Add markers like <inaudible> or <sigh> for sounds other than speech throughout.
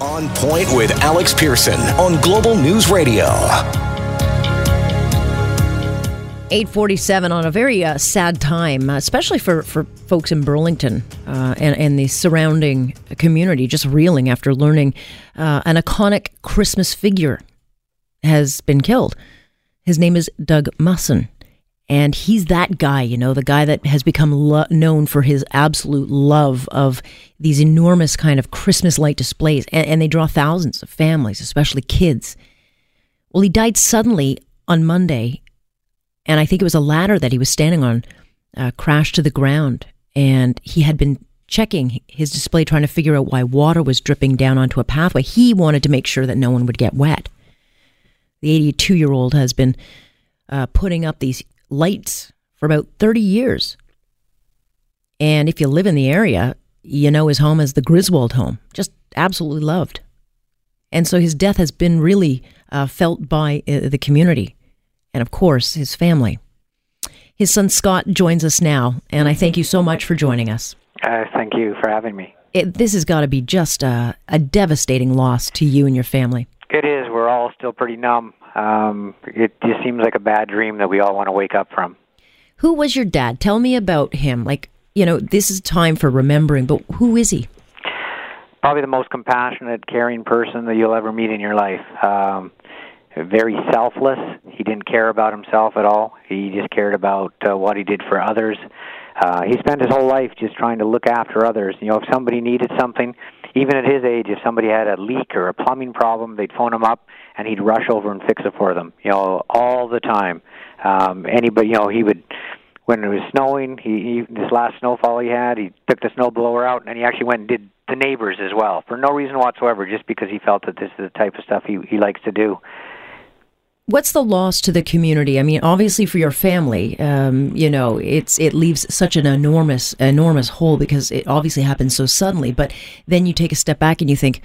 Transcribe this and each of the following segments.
On Point with Alex Pearson on Global News Radio. 847 on a very uh, sad time, uh, especially for, for folks in Burlington uh, and, and the surrounding community, just reeling after learning uh, an iconic Christmas figure has been killed. His name is Doug Musson. And he's that guy, you know, the guy that has become lo- known for his absolute love of these enormous kind of Christmas light displays. And, and they draw thousands of families, especially kids. Well, he died suddenly on Monday. And I think it was a ladder that he was standing on uh, crashed to the ground. And he had been checking his display, trying to figure out why water was dripping down onto a pathway. He wanted to make sure that no one would get wet. The 82 year old has been uh, putting up these lights for about 30 years. And if you live in the area, you know his home as the Griswold home, just absolutely loved. And so his death has been really uh, felt by uh, the community and, of course, his family. His son Scott joins us now, and I thank you so much for joining us. Uh, thank you for having me. It, this has got to be just a, a devastating loss to you and your family. It is. We're all still pretty numb. Um, it just seems like a bad dream that we all want to wake up from. Who was your dad? Tell me about him. Like, you know, this is time for remembering, but who is he? Probably the most compassionate, caring person that you'll ever meet in your life. Um, very selfless. He didn't care about himself at all. He just cared about uh, what he did for others. Uh, he spent his whole life just trying to look after others. You know, if somebody needed something, even at his age, if somebody had a leak or a plumbing problem, they'd phone him up and he'd rush over and fix it for them. You know, all the time. Um, anybody, you know, he would when it was snowing. He, he this last snowfall he had, he took the snowblower out and he actually went and did the neighbors as well for no reason whatsoever, just because he felt that this is the type of stuff he he likes to do. What's the loss to the community? I mean, obviously for your family, um, you know, it's it leaves such an enormous, enormous hole because it obviously happens so suddenly. But then you take a step back and you think,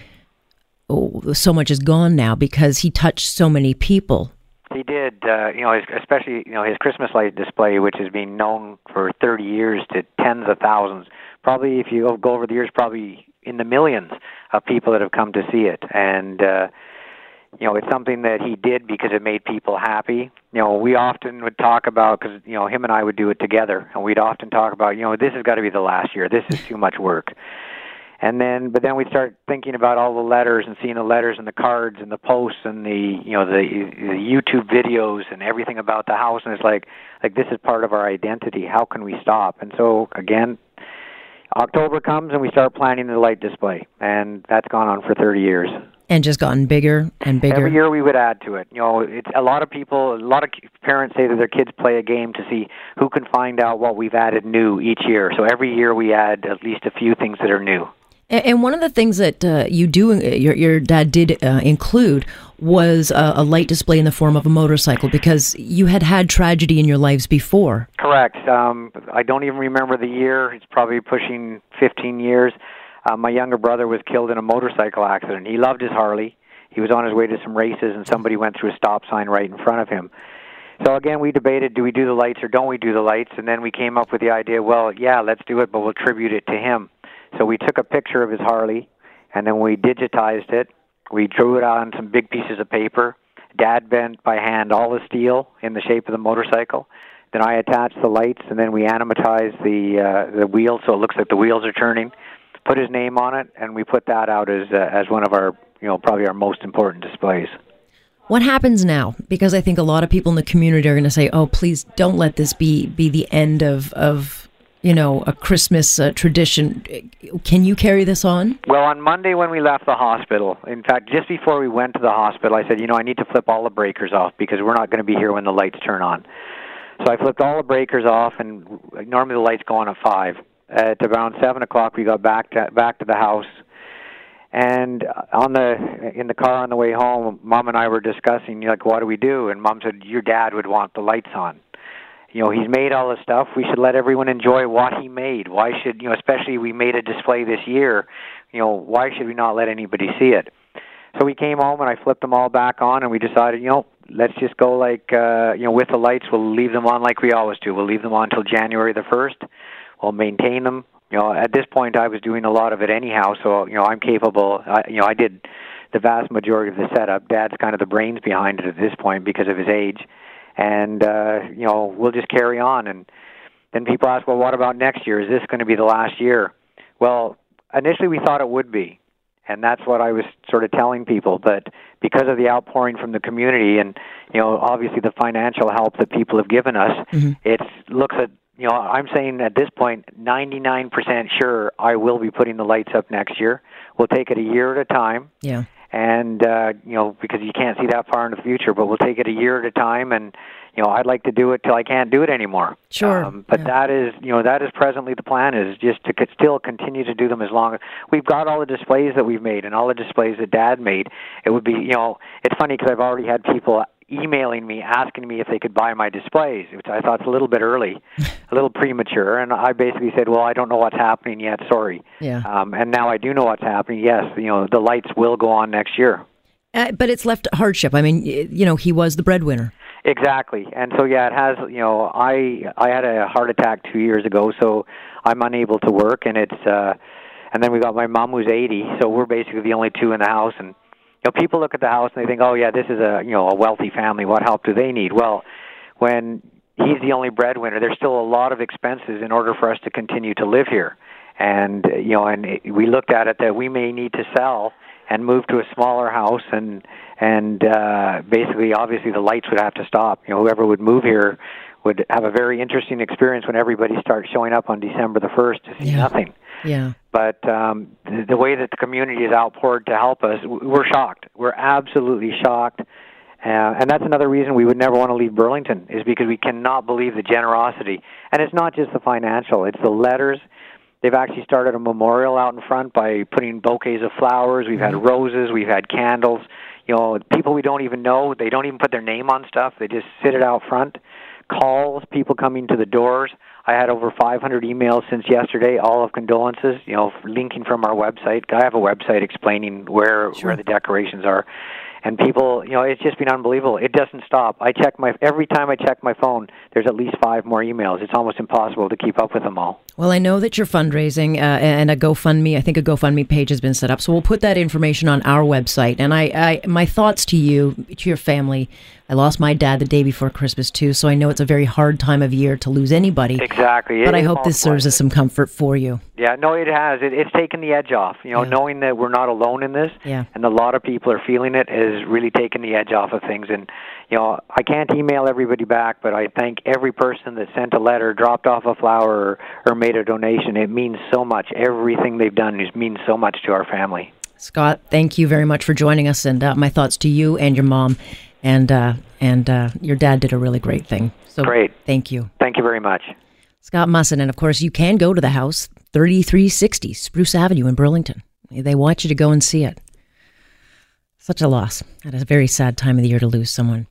oh, so much is gone now because he touched so many people. He did, uh, you know, his, especially you know his Christmas light display, which has been known for 30 years to tens of thousands. Probably, if you go over the years, probably in the millions of people that have come to see it, and. uh you know, it's something that he did because it made people happy. You know, we often would talk about because you know him and I would do it together, and we'd often talk about, you know, this has got to be the last year. This is too much work. And then, but then we'd start thinking about all the letters and seeing the letters and the cards and the posts and the you know the, the YouTube videos and everything about the house, and it's like like this is part of our identity. How can we stop? And so again, October comes and we start planning the light display, and that's gone on for 30 years and just gotten bigger and bigger. Every year we would add to it. You know, it's a lot of people, a lot of parents say that their kids play a game to see who can find out what we've added new each year. So every year we add at least a few things that are new. And one of the things that uh, you do, uh, your, your dad did uh, include, was a, a, light display in the form of a motorcycle because you had had tragedy in your lives before. Correct. Um, I don't even remember the year. It's probably pushing 15 years. Uh, my younger brother was killed in a motorcycle accident. He loved his Harley. He was on his way to some races, and somebody went through a stop sign right in front of him. So again, we debated: do we do the lights or don't we do the lights? And then we came up with the idea: well, yeah, let's do it, but we'll tribute it to him. So we took a picture of his Harley, and then we digitized it. We drew it on some big pieces of paper. Dad bent by hand all the steel in the shape of the motorcycle. Then I attached the lights, and then we animatized the uh, the wheels so it looks like the wheels are turning put his name on it, and we put that out as uh, as one of our you know probably our most important displays. What happens now? Because I think a lot of people in the community are going to say, "Oh, please don't let this be be the end of of you know a Christmas uh, tradition." Can you carry this on? Well, on Monday when we left the hospital, in fact, just before we went to the hospital, I said, "You know, I need to flip all the breakers off because we're not going to be here when the lights turn on." So I flipped all the breakers off, and normally the lights go on at five at around seven o'clock we got back to back to the house. And on the in the car on the way home mom and i were discussing like what do we do? And mom said your dad would want the lights on. You know he's made all this stuff. We should let everyone enjoy what he made. Why should you know especially we made a display this year you know why should we not let anybody see it? So we came home and i flipped them all back on and we decided you know let's just go like uh you know with the lights we'll leave them on like we always do. We'll leave them on until january the first We'll maintain them. you know, at this point, I was doing a lot of it anyhow, so you know, I'm capable. I, you know, I did the vast majority of the setup. Dad's kind of the brains behind it at this point because of his age, and uh, you know, we'll just carry on. And then people ask, well, what about next year? Is this going to be the last year? Well, initially we thought it would be, and that's what I was sort of telling people. But because of the outpouring from the community, and you know, obviously the financial help that people have given us, mm-hmm. it looks at you know, I'm saying at this point, 99% sure I will be putting the lights up next year. We'll take it a year at a time. Yeah. And uh, you know, because you can't see that far in the future, but we'll take it a year at a time. And you know, I'd like to do it till I can't do it anymore. Sure. Um, but yeah. that is, you know, that is presently the plan is just to still continue to do them as long as we've got all the displays that we've made and all the displays that Dad made. It would be, you know, it's funny because I've already had people emailing me asking me if they could buy my displays, which I thought was a little bit early, <laughs> a little premature. And I basically said, "Well, I don't know what's happening yet. Sorry." Yeah. Um, and now I do know what's happening. Yes, you know the lights will go on next year. Uh, but it's left hardship. I mean, you know, he was the breadwinner. Exactly, and so yeah, it has. You know, I I had a heart attack two years ago, so I'm unable to work, and it's. uh and then we got my mom who's 80, so we're basically the only two in the house, and you know, people look at the house and they think, "Oh yeah, this is a you know a wealthy family. What help do they need?" Well, when he's the only breadwinner, there's still a lot of expenses in order for us to continue to live here. And you know, and it, we looked at it that we may need to sell and move to a smaller house and and uh basically obviously the lights would have to stop you know whoever would move here would have a very interesting experience when everybody starts showing up on December the 1st to see yeah. nothing yeah. But um, the, the way that the community is outpoured to help us, we're shocked. We're absolutely shocked. Uh, and that's another reason we would never want to leave Burlington, is because we cannot believe the generosity. And it's not just the financial, it's the letters. They've actually started a memorial out in front by putting bouquets of flowers. We've had mm-hmm. roses, we've had candles. You know, people we don't even know, they don't even put their name on stuff, they just sit it out front. Calls, people coming to the doors. I had over 500 emails since yesterday, all of condolences. You know, linking from our website. I have a website explaining where sure. where the decorations are, and people, you know, it's just been unbelievable. It doesn't stop. I check my every time I check my phone. There's at least five more emails. It's almost impossible to keep up with them all. Well, I know that you're fundraising, uh, and a GoFundMe. I think a GoFundMe page has been set up, so we'll put that information on our website. And I, I my thoughts to you, to your family. I lost my dad the day before Christmas too, so I know it's a very hard time of year to lose anybody. Exactly. But it I hope this serves as some comfort for you. Yeah, no, it has. It, it's taken the edge off. You know, yeah. knowing that we're not alone in this, yeah. and a lot of people are feeling it, has really taken the edge off of things. And you know, I can't email everybody back, but I thank every person that sent a letter, dropped off a flower, or, or made a donation. It means so much. Everything they've done means so much to our family. Scott, thank you very much for joining us, and uh, my thoughts to you and your mom and uh, and uh, your dad did a really great thing. So great. Thank you. Thank you very much. Scott Musson, and of course, you can go to the house, 3360 Spruce Avenue in Burlington. They want you to go and see it. Such a loss. At a very sad time of the year to lose someone.